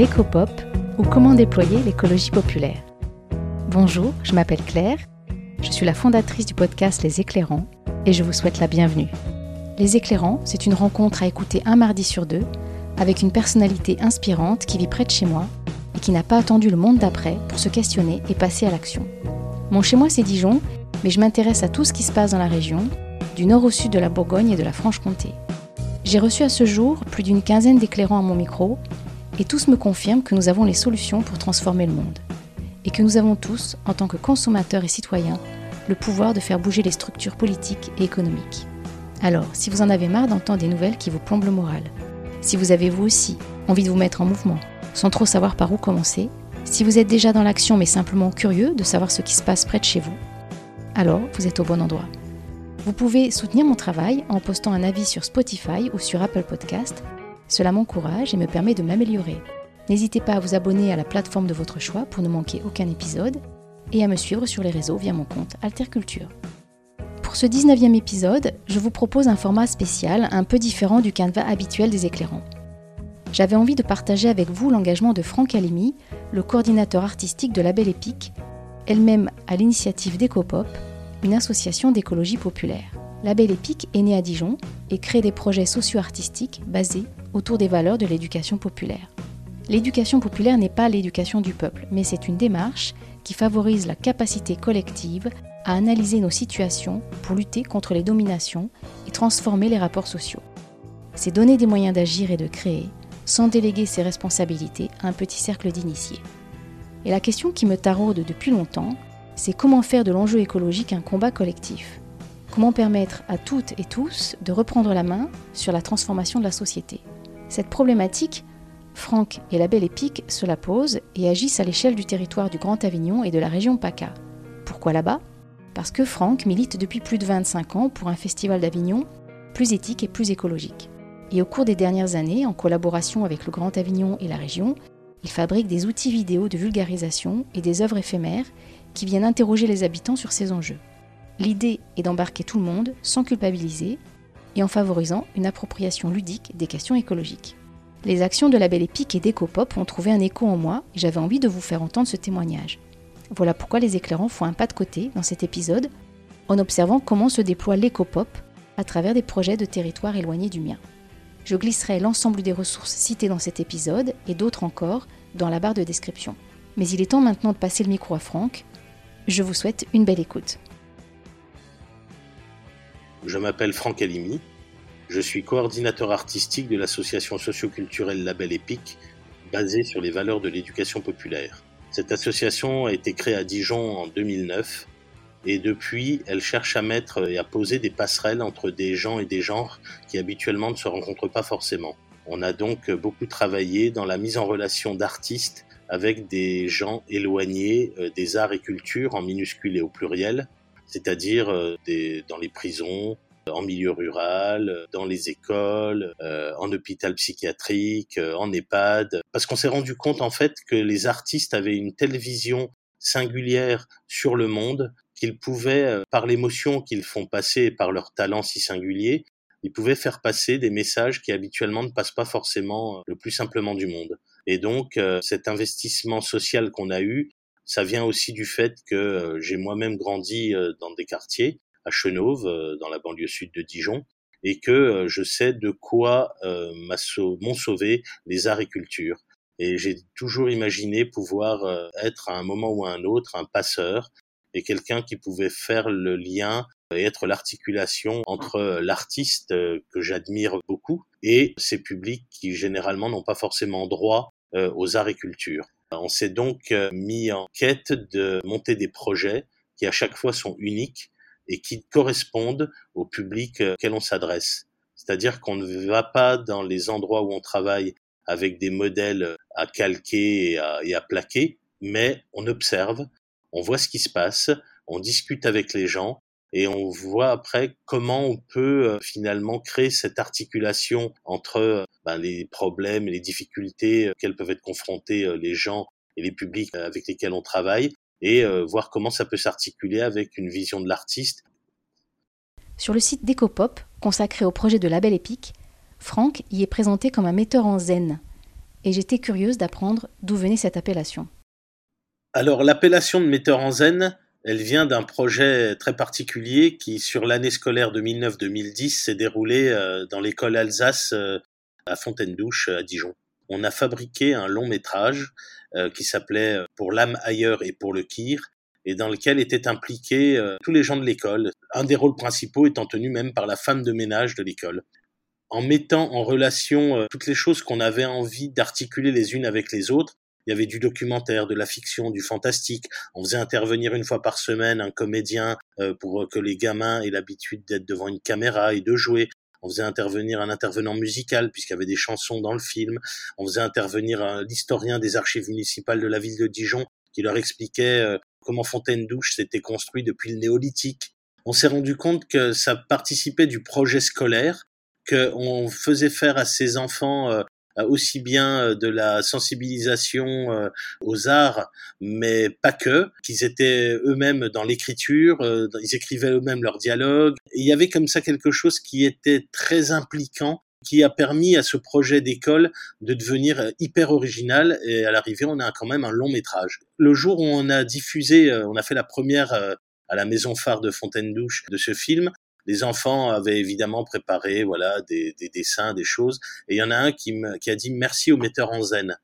l'éco-pop ou comment déployer l'écologie populaire. Bonjour, je m'appelle Claire, je suis la fondatrice du podcast Les Éclairants et je vous souhaite la bienvenue. Les Éclairants, c'est une rencontre à écouter un mardi sur deux avec une personnalité inspirante qui vit près de chez moi et qui n'a pas attendu le monde d'après pour se questionner et passer à l'action. Mon chez moi c'est Dijon, mais je m'intéresse à tout ce qui se passe dans la région, du nord au sud de la Bourgogne et de la Franche-Comté. J'ai reçu à ce jour plus d'une quinzaine d'éclairants à mon micro et tous me confirment que nous avons les solutions pour transformer le monde. Et que nous avons tous, en tant que consommateurs et citoyens, le pouvoir de faire bouger les structures politiques et économiques. Alors, si vous en avez marre d'entendre des nouvelles qui vous plombent le moral, si vous avez vous aussi envie de vous mettre en mouvement, sans trop savoir par où commencer, si vous êtes déjà dans l'action mais simplement curieux de savoir ce qui se passe près de chez vous, alors vous êtes au bon endroit. Vous pouvez soutenir mon travail en postant un avis sur Spotify ou sur Apple Podcast cela m'encourage et me permet de m'améliorer. N'hésitez pas à vous abonner à la plateforme de votre choix pour ne manquer aucun épisode et à me suivre sur les réseaux via mon compte Alterculture. Pour ce 19e épisode, je vous propose un format spécial un peu différent du canevas habituel des éclairants. J'avais envie de partager avec vous l'engagement de Franck Alimi, le coordinateur artistique de la Belle Épique, elle-même à l'initiative d'EcoPop, une association d'écologie populaire. La Belle Épique est née à Dijon et crée des projets socio-artistiques basés autour des valeurs de l'éducation populaire. L'éducation populaire n'est pas l'éducation du peuple, mais c'est une démarche qui favorise la capacité collective à analyser nos situations pour lutter contre les dominations et transformer les rapports sociaux. C'est donner des moyens d'agir et de créer, sans déléguer ses responsabilités à un petit cercle d'initiés. Et la question qui me taraude depuis longtemps, c'est comment faire de l'enjeu écologique un combat collectif? Comment permettre à toutes et tous de reprendre la main sur la transformation de la société? Cette problématique, Franck et la Belle Épique se la posent et agissent à l'échelle du territoire du Grand Avignon et de la région PACA. Pourquoi là-bas? Parce que Franck milite depuis plus de 25 ans pour un festival d'Avignon plus éthique et plus écologique. Et au cours des dernières années, en collaboration avec le Grand Avignon et la région, il fabrique des outils vidéo de vulgarisation et des œuvres éphémères qui viennent interroger les habitants sur ces enjeux. L'idée est d'embarquer tout le monde sans culpabiliser et en favorisant une appropriation ludique des questions écologiques. Les actions de la Belle Épique et d'EcoPop ont trouvé un écho en moi et j'avais envie de vous faire entendre ce témoignage. Voilà pourquoi les éclairants font un pas de côté dans cet épisode en observant comment se déploie l'éco-pop à travers des projets de territoires éloignés du mien. Je glisserai l'ensemble des ressources citées dans cet épisode et d'autres encore dans la barre de description. Mais il est temps maintenant de passer le micro à Franck. Je vous souhaite une belle écoute. Je m'appelle Franck Alimi. Je suis coordinateur artistique de l'association socioculturelle Label Épique, basée sur les valeurs de l'éducation populaire. Cette association a été créée à Dijon en 2009 et depuis, elle cherche à mettre et à poser des passerelles entre des gens et des genres qui habituellement ne se rencontrent pas forcément. On a donc beaucoup travaillé dans la mise en relation d'artistes avec des gens éloignés euh, des arts et cultures en minuscule et au pluriel, c'est-à-dire euh, dans les prisons, en milieu rural, dans les écoles, euh, en hôpital psychiatrique, euh, en EHPAD, parce qu'on s'est rendu compte en fait que les artistes avaient une telle vision singulière sur le monde qu'ils pouvaient, par l'émotion qu'ils font passer par leur talent si singulier, ils pouvaient faire passer des messages qui habituellement ne passent pas forcément le plus simplement du monde. Et donc cet investissement social qu'on a eu, ça vient aussi du fait que euh, j'ai moi-même grandi euh, dans des quartiers, à Chenauve, euh, dans la banlieue sud de Dijon, et que je sais de quoi m'ont sauvé les arts et cultures. Et j'ai toujours imaginé pouvoir être à un moment ou à un autre un passeur et quelqu'un qui pouvait faire le lien et être l'articulation entre l'artiste que j'admire beaucoup et ces publics qui généralement n'ont pas forcément droit aux arts et cultures. On s'est donc euh, mis en quête de monter des projets qui à chaque fois sont uniques et qui correspondent au public euh, auquel on s'adresse. C'est-à-dire qu'on ne va pas dans les endroits où on travaille avec des modèles à calquer et à, plaquer, mais on observe, on voit ce qui se passe, on discute avec les gens et on voit après comment on peut euh, finalement créer cette articulation entre ben, les problèmes et les difficultés euh, auxquelles peuvent être confrontés euh, les gens et les publics euh, avec lesquels on travaille, et voir comment ça peut s'articuler avec une vision de l'artiste. Sur le site d'Ecopop, consacré au projet de Label Épique, Franck y est présenté comme un metteur en zen. et j'étais curieuse d'apprendre d'où venait cette appellation. Alors l'appellation de metteur en zen, elle vient d'un projet très particulier qui, sur l'année scolaire 2009-2010, s'est déroulé euh, dans l'école Alsace euh, à Fontaine-Douche, à Dijon. On a fabriqué un long métrage euh, qui s'appelait Pour l'âme ailleurs et pour le kir, et dans lequel étaient impliqués tous les gens de l'école, un des rôles principaux étant tenu même par la femme de ménage de l'école. En mettant en relation toutes les choses qu'on avait envie d'articuler les unes avec les autres, il y avait du documentaire, de la fiction, du fantastique. On faisait intervenir une fois par semaine un comédien euh, pour que les gamins aient l'habitude d'être devant une caméra et de jouer. On faisait intervenir un intervenant musical puisqu'il y avait des chansons dans le film. On faisait intervenir l'historien des archives municipales de la ville de Dijon qui leur expliquait euh, comment Fontaine-Douche s'était construit depuis le néolithique. On s'est rendu compte que ça participait du projet scolaire, qu'on faisait faire à ces enfants euh, euh, aussi bien euh, de la sensibilisation euh, aux arts, mais pas que, qu'ils étaient eux-mêmes dans l'écriture, ils écrivaient eux-mêmes leurs dialogues. il y avait comme ça quelque chose qui était très impliquant qui a permis à ce projet d'école de devenir hyper original et à l'arrivée on a quand même un long métrage. Le jour où on a diffusé, on a fait la première à la maison phare de Fontaine-Douche de ce film, les enfants avaient évidemment préparé voilà des, dessins, des choses. Et il y en a un qui, me, qui a dit merci au metteur en zen.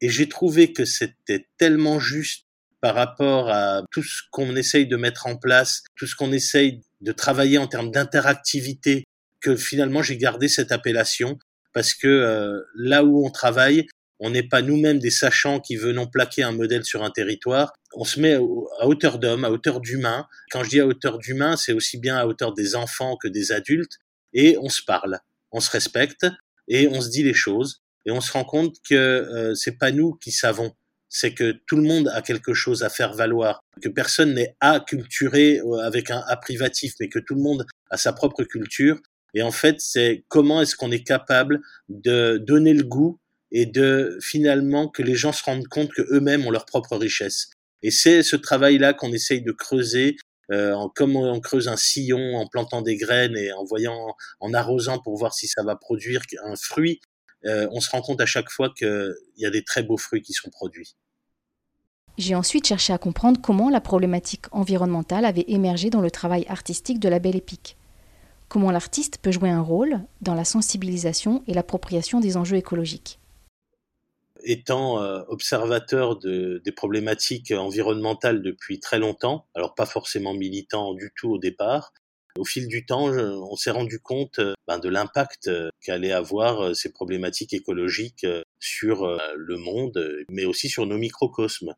Et j'ai trouvé que c'était tellement juste par rapport à tout ce qu'on essaye de mettre en place, tout ce qu'on essaye de travailler en termes d'interactivité, que finalement j'ai gardé cette appellation parce que euh, là où on travaille, on n'est pas nous-mêmes des sachants qui venons plaquer un modèle sur un territoire. On se met à hauteur d'homme, à hauteur d'humain. Quand je dis à hauteur d'humain, c'est aussi bien à hauteur des enfants que des adultes. Et on se parle, on se respecte et on se dit les choses. Et on se rend compte que euh, c'est pas nous qui savons, c'est que tout le monde a quelque chose à faire valoir, que personne n'est acculturé euh, avec un a privatif, mais que tout le monde a sa propre culture. Et en fait, c'est comment est-ce qu'on est capable de donner le goût et de finalement que les gens se rendent compte que eux-mêmes ont leur propre richesse. Et c'est ce travail-là qu'on essaye de creuser, euh, comme on creuse un sillon en plantant des graines et en voyant, en arrosant pour voir si ça va produire un fruit. Euh, on se rend compte à chaque fois qu'il y a des très beaux fruits qui sont produits. J'ai ensuite cherché à comprendre comment la problématique environnementale avait émergé dans le travail artistique de la Belle Épique. Comment l'artiste peut jouer un rôle dans la sensibilisation et l'appropriation des enjeux écologiques étant euh, observateur de, des problématiques environnementales depuis très longtemps, alors pas forcément militant du tout au départ, au fil du temps, on s'est rendu compte euh, ben, de l'impact euh, qu'allaient avoir ces problématiques écologiques sur le monde, mais aussi sur nos microcosmes.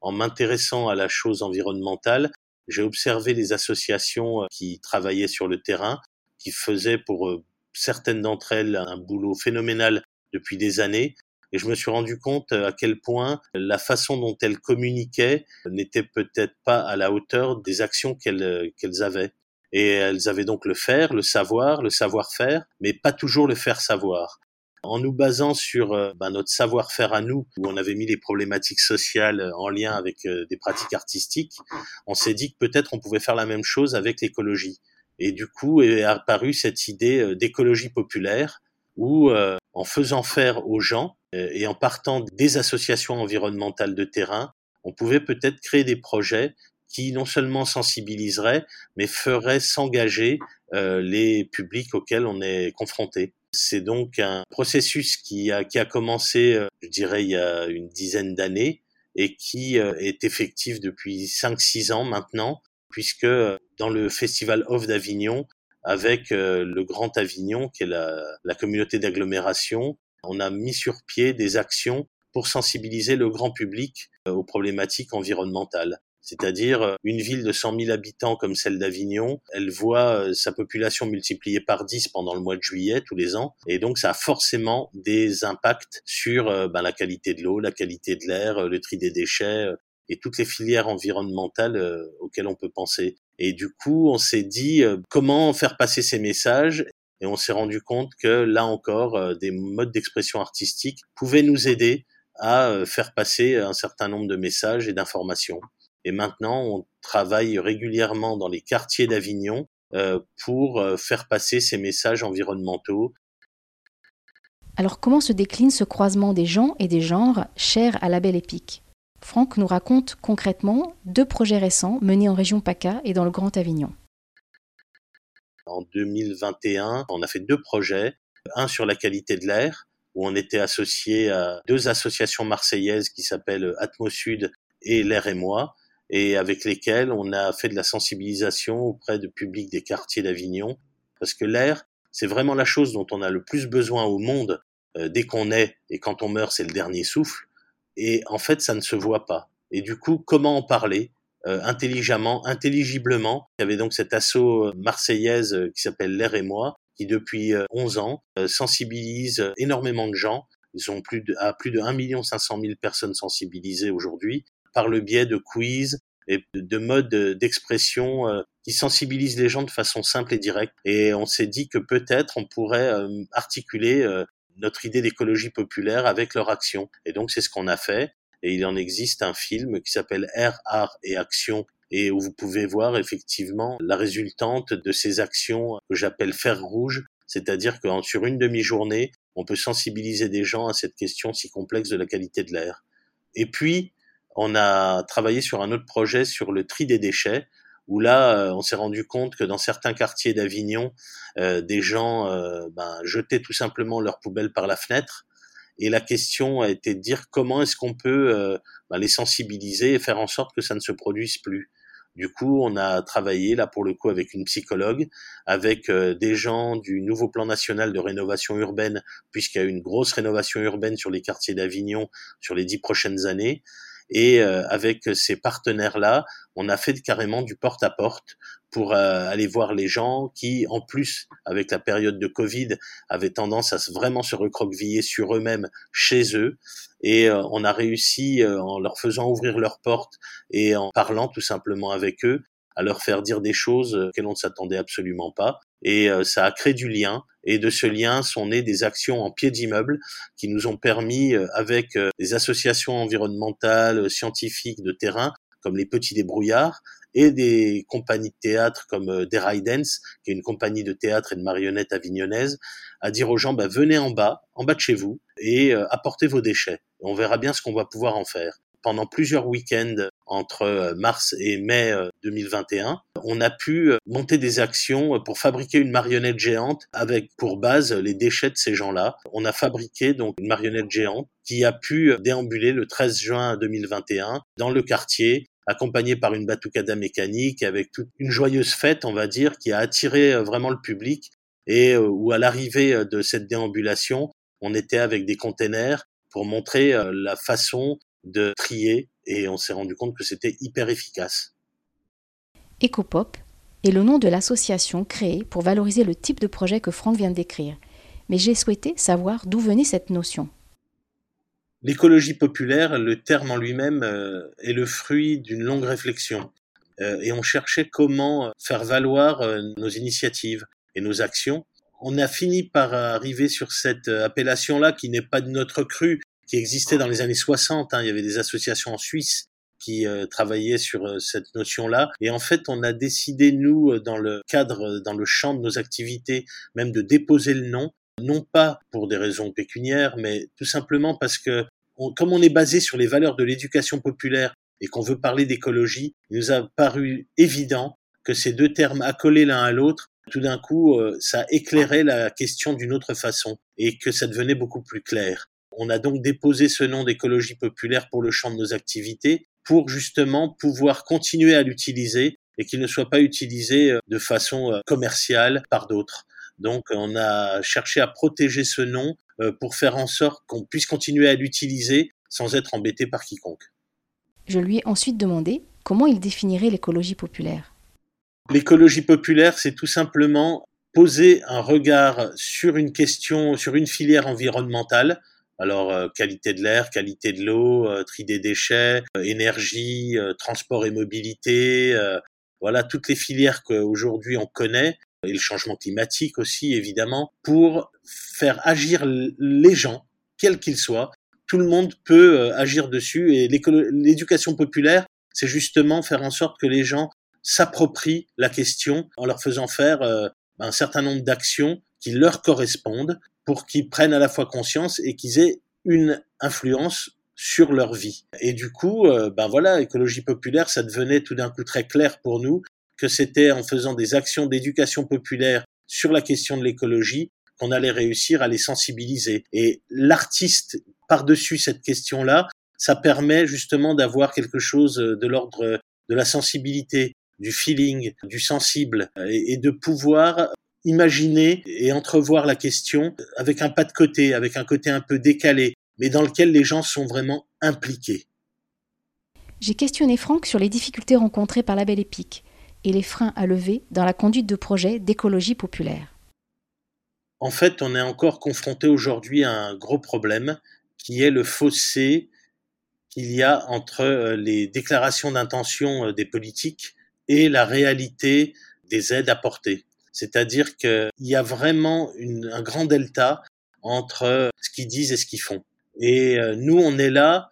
En m'intéressant à la chose environnementale, j'ai observé les associations qui travaillaient sur le terrain, qui faisaient pour certaines d'entre elles un boulot phénoménal depuis des années, et je me suis rendu compte euh, à quel point la façon dont elles communiquaient n'était peut-être pas à la hauteur des actions qu'elles euh, qu'elles avaient. Et elles avaient donc le faire, le savoir, le savoir-faire, mais pas toujours le faire savoir. En nous basant sur euh, ben, notre savoir-faire à nous, où on avait mis les problématiques sociales en lien avec des pratiques artistiques, on s'est dit que peut-être on pouvait faire la même chose avec l'écologie. Et du coup est apparue cette idée d'écologie populaire, où en faisant faire aux gens euh, et en partant des associations environnementales de terrain, on pouvait peut-être créer des projets qui non seulement sensibiliseraient, mais feraient s'engager euh, les publics auxquels on est confronté. C'est donc un processus qui a, qui a commencé, euh, je dirais, il y a une dizaine d'années et qui est effectif depuis 5-6 ans maintenant, puisque dans le Festival Off d'Avignon, avec le Grand Avignon, qui est la, la communauté d'agglomération, on a mis sur pied des actions pour sensibiliser le grand public euh, aux problématiques environnementales. C'est-à-dire euh, une ville de 100 000 habitants comme celle d'Avignon, elle voit euh, sa population multipliée par 10 pendant le mois de juillet tous les ans, et donc ça a forcément des impacts sur ben, la qualité de l'eau, la qualité de l'air, le tri des déchets et toutes les filières environnementales auxquelles on peut penser. Et du coup, on s'est dit comment faire passer ces messages et on s'est rendu compte que là encore, euh, des modes d'expression artistique pouvaient nous aider à euh, faire passer un certain nombre de messages et d'informations. Et maintenant, on travaille régulièrement dans les quartiers d'Avignon euh, pour faire passer ces messages environnementaux. Alors comment se décline ce croisement des gens et des genres chers à la belle épique? Franck nous raconte concrètement deux projets récents menés en région PACA et dans le Grand Avignon. En 2021, on a fait deux projets, un sur la qualité de l'air, où on était associé à deux associations marseillaises qui s'appellent Atmosud et L'air et moi, et avec lesquelles on a fait de la sensibilisation auprès de publics des quartiers d'Avignon, parce que l'air, c'est vraiment la chose dont on a le plus besoin au monde euh, dès qu'on est, et quand on meurt, c'est le dernier souffle, et en fait, ça ne se voit pas. Et du coup, comment en parler euh, intelligemment, intelligiblement? Il y avait donc cette asso euh, marseillaise euh, qui s'appelle L'air et moi, qui depuis 11 ans sensibilise énormément de gens. Ils sont plus de, à plus de 1 500 000 personnes sensibilisées aujourd'hui par le biais de quiz et de modes d'expression qui sensibilisent les gens de façon simple et directe. Et on s'est dit que peut-être on pourrait articuler notre idée d'écologie populaire avec leur action. Et donc c'est ce qu'on a fait et il en existe un film qui s'appelle Air, Art et Action et où vous pouvez voir effectivement la résultante de ces actions que j'appelle fer rouge, c'est-à-dire que sur une demi-journée, on peut sensibiliser des gens à cette question si complexe de la qualité de l'air. Et puis, on a travaillé sur un autre projet sur le tri des déchets, où là, euh, on s'est rendu compte que dans certains quartiers d'Avignon, euh, des gens euh, ben, jetaient tout simplement leurs poubelles par la fenêtre, et la question a été de dire comment est-ce qu'on peut bah, les sensibiliser et faire en sorte que ça ne se produise plus. Du coup, on a travaillé là pour le coup avec une psychologue, avec des gens du nouveau plan national de rénovation urbaine, puisqu'il y a une grosse rénovation urbaine sur les quartiers d'Avignon sur les dix prochaines années. Et euh, avec ces partenaires-là, on a fait carrément du porte-à-porte pour euh, aller voir les gens qui, en plus, avec la période de Covid, avaient tendance à vraiment se recroqueviller sur eux-mêmes chez eux. Et euh, on a réussi, en leur faisant ouvrir leurs portes et en parlant tout simplement avec eux, à leur faire dire des choses auxquelles on ne s'attendait absolument pas. Et ça a créé du lien. Et de ce lien sont nées des actions en pied d'immeuble qui nous ont permis, avec des associations environnementales, scientifiques de terrain, comme les Petits Débrouillards, et des compagnies de théâtre comme euh, Dance, qui est une compagnie de théâtre et de marionnettes avignonnaise, à dire aux gens, bah, venez en bas, en bas de chez vous, et euh, apportez vos déchets. On verra bien ce qu'on va pouvoir en faire. Pendant plusieurs week-ends entre euh, mars et mai 2021, on a pu monter des actions pour fabriquer une marionnette géante avec pour base les déchets de ces gens-là. On a fabriqué donc une marionnette géante qui a pu déambuler le 13 juin 2021 dans le quartier accompagné par une batucada mécanique, avec toute une joyeuse fête, on va dire, qui a attiré euh, vraiment le public et euh, où à l'arrivée euh, de cette déambulation, on était avec des containers pour montrer la façon de trier et on s'est rendu compte que c'était hyper efficace. Ecopop est le nom de l'association créée pour valoriser le type de projet que Franck vient de décrire. Mais j'ai souhaité savoir d'où venait cette notion. L'écologie populaire, le terme en lui-même, euh, est le fruit d'une longue réflexion. Euh, et on cherchait comment faire valoir euh, nos initiatives et nos actions. On a fini par arriver sur cette appellation-là qui n'est pas de notre cru, qui existait dans les années 60. Hein. Il y avait des associations en Suisse qui travaillaient sur cette notion-là. Et en fait, on a décidé, nous, dans le cadre, dans le champ de nos activités, même de déposer le nom non pas pour des raisons pécuniaires, mais tout simplement parce que comme on est basé sur les valeurs de l'éducation populaire et qu'on veut parler d'écologie, il nous a paru évident que ces deux termes accolés l'un à l'autre, tout d'un coup, euh, ça éclairait la question d'une autre façon et que ça devenait beaucoup plus clair. On a donc déposé ce nom d'écologie populaire pour le champ de nos activités pour justement pouvoir continuer à l'utiliser et qu'il ne soit pas utilisé euh, de façon euh, commerciale par d'autres. Donc on a cherché à protéger ce nom euh, pour faire en sorte qu'on puisse continuer à l'utiliser sans être embêté par quiconque. Je lui ai ensuite demandé comment il définirait l'écologie populaire. L'écologie populaire, c'est tout simplement poser un regard sur une question, sur une filière environnementale, alors euh, qualité de l'air, qualité de l'eau, euh, tri des déchets, énergie, transport et mobilité, voilà toutes les filières qu'aujourd'hui on connaît et le changement climatique aussi, évidemment, pour faire agir les gens, quels qu'ils soient. Tout le monde peut euh, agir dessus et l'éducation populaire, c'est justement faire en sorte que les gens s'approprient la question en leur faisant faire euh, un certain nombre d'actions qui leur correspondent pour qu'ils prennent à la fois conscience et qu'ils aient une influence sur leur vie. Et du coup, euh, ben voilà, écologie populaire, ça devenait tout d'un coup très clair pour nous que c'était en faisant des actions d'éducation populaire sur la question de l'écologie qu'on allait réussir à les sensibiliser. Et l'artiste, par-dessus cette question-là, ça permet justement d'avoir quelque chose de l'ordre de la sensibilité, du feeling, du sensible, et, de pouvoir imaginer et entrevoir la question avec un pas de côté, avec un côté un peu décalé, mais dans lequel les gens sont vraiment impliqués. J'ai questionné Franck sur les difficultés rencontrées par la Belle Épique et les freins à lever dans la conduite de projets d'écologie populaire. En fait, on est encore confronté aujourd'hui à un gros problème qui est le fossé qu'il y a entre euh, les déclarations d'intention euh, des politiques et la réalité des aides apportées. C'est-à-dire qu'il y a vraiment un grand delta entre euh, ce qu'ils disent et ce qu'ils font. Et nous, on est là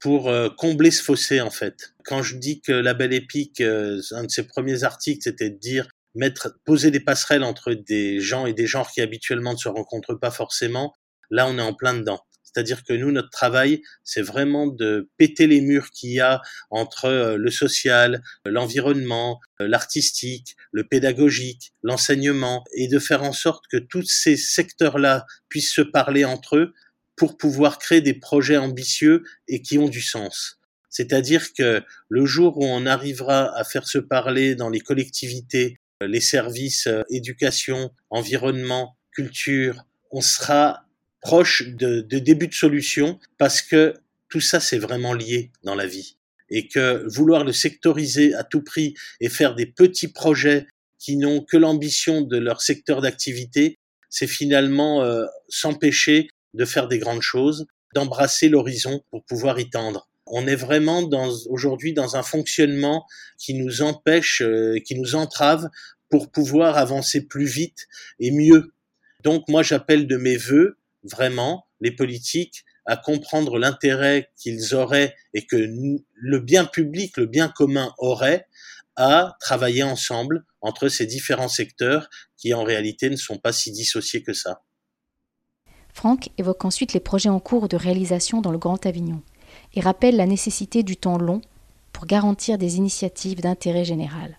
pour combler ce fossé en fait. Quand je dis que la Belle Épique, un de ses premiers articles, c'était de dire mettre, poser des passerelles entre des gens et des genres qui habituellement ne se rencontrent pas forcément, là on est en plein dedans. C'est-à-dire que nous, notre travail, c'est vraiment de péter les murs qu'il y a entre euh, le social, l'environnement, euh, l'artistique, le pédagogique, l'enseignement, et de faire en sorte que tous ces secteurs-là puissent se parler entre eux pour pouvoir créer des projets ambitieux et qui ont du sens. C'est-à-dire que le jour où on arrivera à faire se parler dans les collectivités, euh, les services éducation, environnement, culture, on sera proche de, de début de solution parce que tout ça c'est vraiment lié dans la vie et que vouloir le sectoriser à tout prix et faire des petits projets qui n'ont que l'ambition de leur secteur d'activité, c'est finalement euh, s'empêcher de faire des grandes choses, d'embrasser l'horizon pour pouvoir y tendre. On est vraiment dans aujourd'hui dans un fonctionnement qui nous empêche, euh, qui nous entrave pour pouvoir avancer plus vite et mieux. Donc moi j'appelle de mes voeux vraiment les politiques à comprendre l'intérêt qu'ils auraient et que le bien public, le bien commun aurait à travailler ensemble entre ces différents secteurs qui en réalité ne sont pas si dissociés que ça. Franck évoque ensuite les projets en cours de réalisation dans le Grand Avignon et rappelle la nécessité du temps long pour garantir des initiatives d'intérêt général.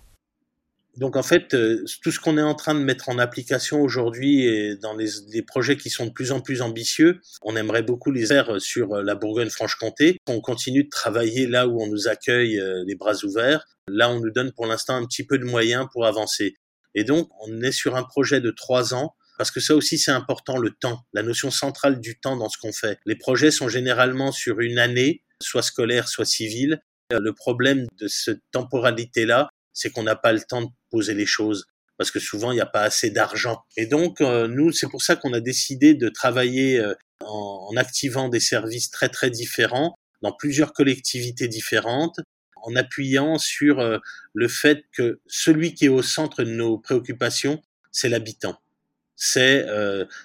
Donc en fait, euh, tout ce qu'on est en train de mettre en application aujourd'hui et dans les, projets qui sont de plus en plus ambitieux, on aimerait beaucoup les faire sur euh, la Bourgogne-Franche-Comté. On continue de travailler là où on nous accueille euh, les bras ouverts. Là, on nous donne pour l'instant un petit peu de moyens pour avancer. Et donc, on est sur un projet de trois ans parce que ça aussi c'est important, le temps, la notion centrale du temps dans ce qu'on fait. Les projets sont généralement sur une année, soit scolaire, soit civile. Le problème de cette temporalité-là, c'est qu'on n'a pas le temps de poser les choses parce que souvent il n'y a pas assez d'argent. Et donc euh, nous, c'est pour ça qu'on a décidé de travailler euh, en, en, activant des services très très différents dans plusieurs collectivités différentes, en appuyant sur euh, le fait que celui qui est au centre de nos préoccupations, c'est l'habitant. C'est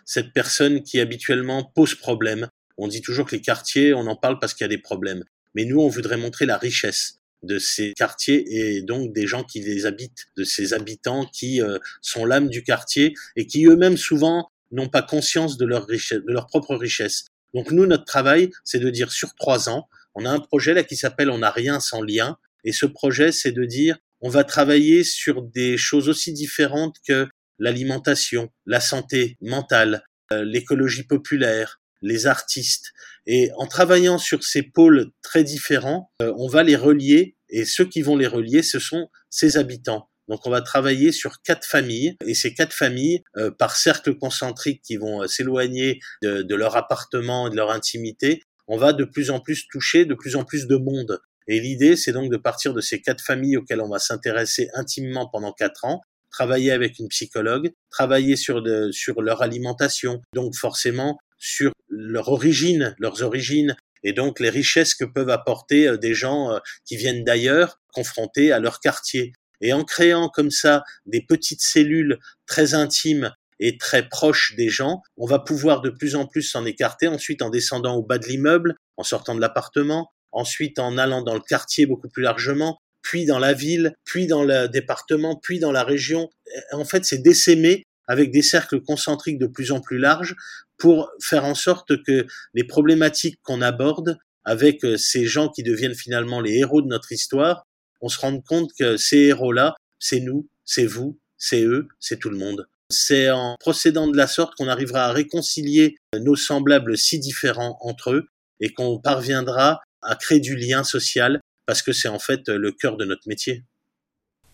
cette personne qui habituellement pose problème. On dit toujours que les quartiers, on en parle parce qu'il y a des problèmes. Mais nous, on voudrait montrer la richesse de ces quartiers et donc des gens qui les habitent, de ces habitants qui euh, sont l'âme du quartier et qui eux-mêmes souvent n'ont pas conscience de leur richesse, de leur propre richesse. Donc nous, notre travail, c'est de dire sur trois ans, on a un projet là qui s'appelle On n'a rien sans lien. Et ce projet, c'est de dire on va travailler sur des choses aussi différentes que l'alimentation, la santé mentale, euh, l'écologie populaire, les artistes. Et en travaillant sur ces pôles très différents, euh, on va les relier, et ceux qui vont les relier, ce sont ces habitants. Donc on va travailler sur quatre familles, et ces quatre familles, euh, par cercles concentriques qui vont euh, s'éloigner de, de, leur appartement et de leur intimité, on va de plus en plus toucher de plus en plus de monde. Et l'idée, c'est donc de partir de ces quatre familles auxquelles on va s'intéresser intimement pendant quatre ans, travailler avec une psychologue, travailler sur, de, sur leur alimentation, donc forcément sur leur origine, leurs origines, et donc les richesses que peuvent apporter euh, des gens euh, qui viennent d'ailleurs, confrontés à leur quartier. Et en créant comme ça des petites cellules très intimes et très proches des gens, on va pouvoir de plus en plus s'en écarter, ensuite en descendant au bas de l'immeuble, en sortant de l'appartement, ensuite en allant dans le quartier beaucoup plus largement, puis dans la ville, puis dans le département, puis dans la région. En fait, c'est d'essaimer avec des cercles concentriques de plus en plus larges pour faire en sorte que les problématiques qu'on aborde avec euh, ces gens qui deviennent finalement les héros de notre histoire, on se rende compte que ces héros-là, c'est nous, c'est vous, c'est eux, c'est tout le monde. C'est en procédant de la sorte qu'on arrivera à réconcilier nos semblables si différents entre eux et qu'on parviendra à créer du lien social parce que c'est en fait le cœur de notre métier.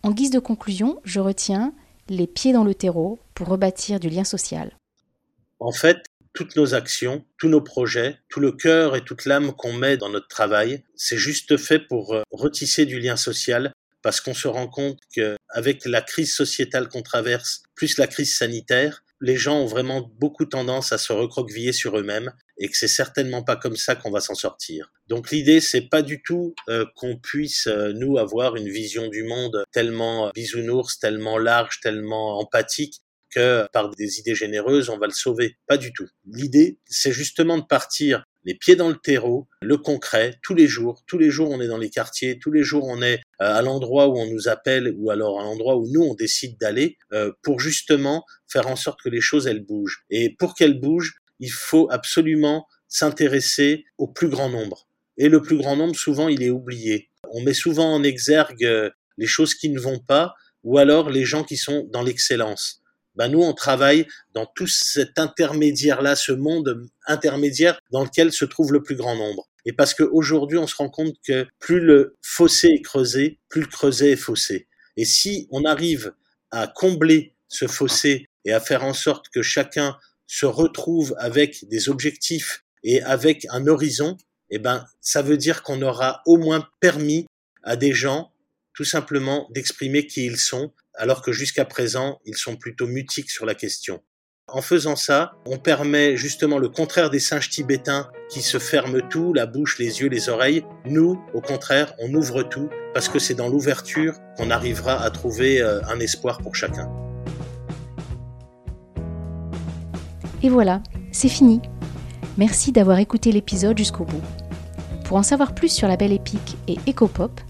En guise de conclusion, je retiens les pieds dans le terreau pour rebâtir du lien social. En fait, toutes nos actions, tous nos projets, tout le cœur et toute l'âme qu'on met dans notre travail, c'est juste fait pour euh, retisser du lien social parce qu'on se rend compte qu'avec la crise sociétale qu'on traverse, plus la crise sanitaire, les gens ont vraiment beaucoup tendance à se recroqueviller sur eux-mêmes et que c'est certainement pas comme ça qu'on va s'en sortir. Donc l'idée c'est pas du tout euh, qu'on puisse euh, nous avoir une vision du monde tellement bisounours, tellement large, tellement empathique par des idées généreuses on va le sauver. Pas du tout. L'idée c'est justement de partir les pieds dans le terreau, le concret, tous les jours. Tous les jours, on est dans les quartiers, tous les jours, on est euh, à l'endroit où on nous appelle ou alors à l'endroit où nous, on décide d'aller euh, pour justement faire en sorte que les choses, elles bougent. Et pour qu'elles bougent, il faut absolument s'intéresser au plus grand nombre. Et le plus grand nombre, souvent, il est oublié. On met souvent en exergue euh, les choses qui ne vont pas ou alors les gens qui sont dans l'excellence ben nous on travaille dans tout cet intermédiaire-là, ce monde intermédiaire dans lequel se trouve le plus grand nombre. Et parce qu'aujourd'hui on se rend compte que plus le fossé est creusé, plus le creuset est faussé. Et si on arrive à combler ce fossé et à faire en sorte que chacun se retrouve avec des objectifs et avec un horizon, eh ben, ça veut dire qu'on aura au moins permis à des gens tout simplement d'exprimer qui ils sont, alors que jusqu'à présent, ils sont plutôt mutiques sur la question. En faisant ça, on permet justement le contraire des singes tibétains qui se ferment tout, la bouche, les yeux, les oreilles. Nous, au contraire, on ouvre tout parce que c'est dans l'ouverture qu'on arrivera à trouver euh, un espoir pour chacun. Et voilà, c'est fini. Merci d'avoir écouté l'épisode jusqu'au bout. Pour en savoir plus sur la belle épique et Ecopop,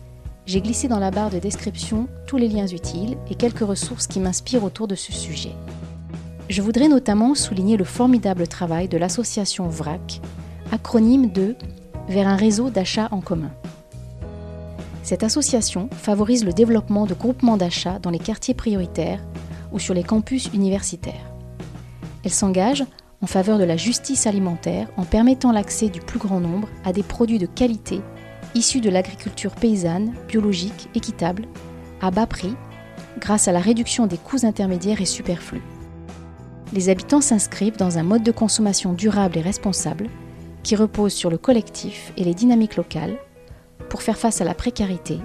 j'ai glissé dans la barre de description tous les liens utiles et quelques ressources qui m'inspirent autour de ce sujet. Je voudrais notamment souligner le formidable travail de l'association VRAC, acronyme de Vers un réseau d'achat en commun. Cette association favorise le développement de groupements d'achat dans les quartiers prioritaires ou sur les campus universitaires. Elle s'engage en faveur de la justice alimentaire en permettant l'accès du plus grand nombre à des produits de qualité issus de l'agriculture paysanne, biologique, équitable, à bas prix, grâce à la réduction des coûts intermédiaires et superflus. Les habitants s'inscrivent dans un mode de consommation durable et responsable qui repose sur le collectif et les dynamiques locales pour faire face à la précarité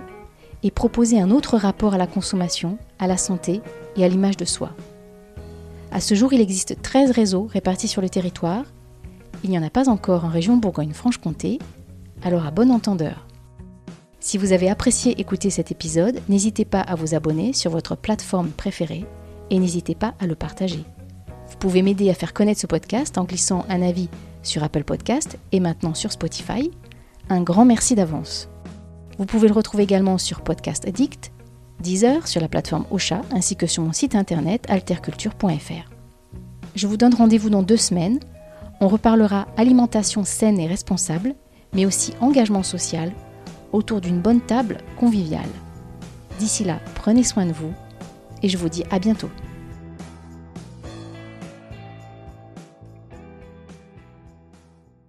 et proposer un autre rapport à la consommation, à la santé et à l'image de soi. À ce jour, il existe 13 réseaux répartis sur le territoire. Il n'y en a pas encore en région Bourgogne-Franche-Comté, alors à bon entendeur. Si vous avez apprécié écouter cet épisode, n'hésitez pas à vous abonner sur votre plateforme préférée et n'hésitez pas à le partager. Vous pouvez m'aider à faire connaître ce podcast en glissant un avis sur Apple Podcast et maintenant sur Spotify. Un grand merci d'avance. Vous pouvez le retrouver également sur Podcast Addict, Deezer, sur la plateforme Ocha, ainsi que sur mon site internet alterculture.fr. Je vous donne rendez-vous dans deux semaines. On reparlera alimentation saine et responsable mais aussi engagement social autour d'une bonne table conviviale. D'ici là, prenez soin de vous et je vous dis à bientôt.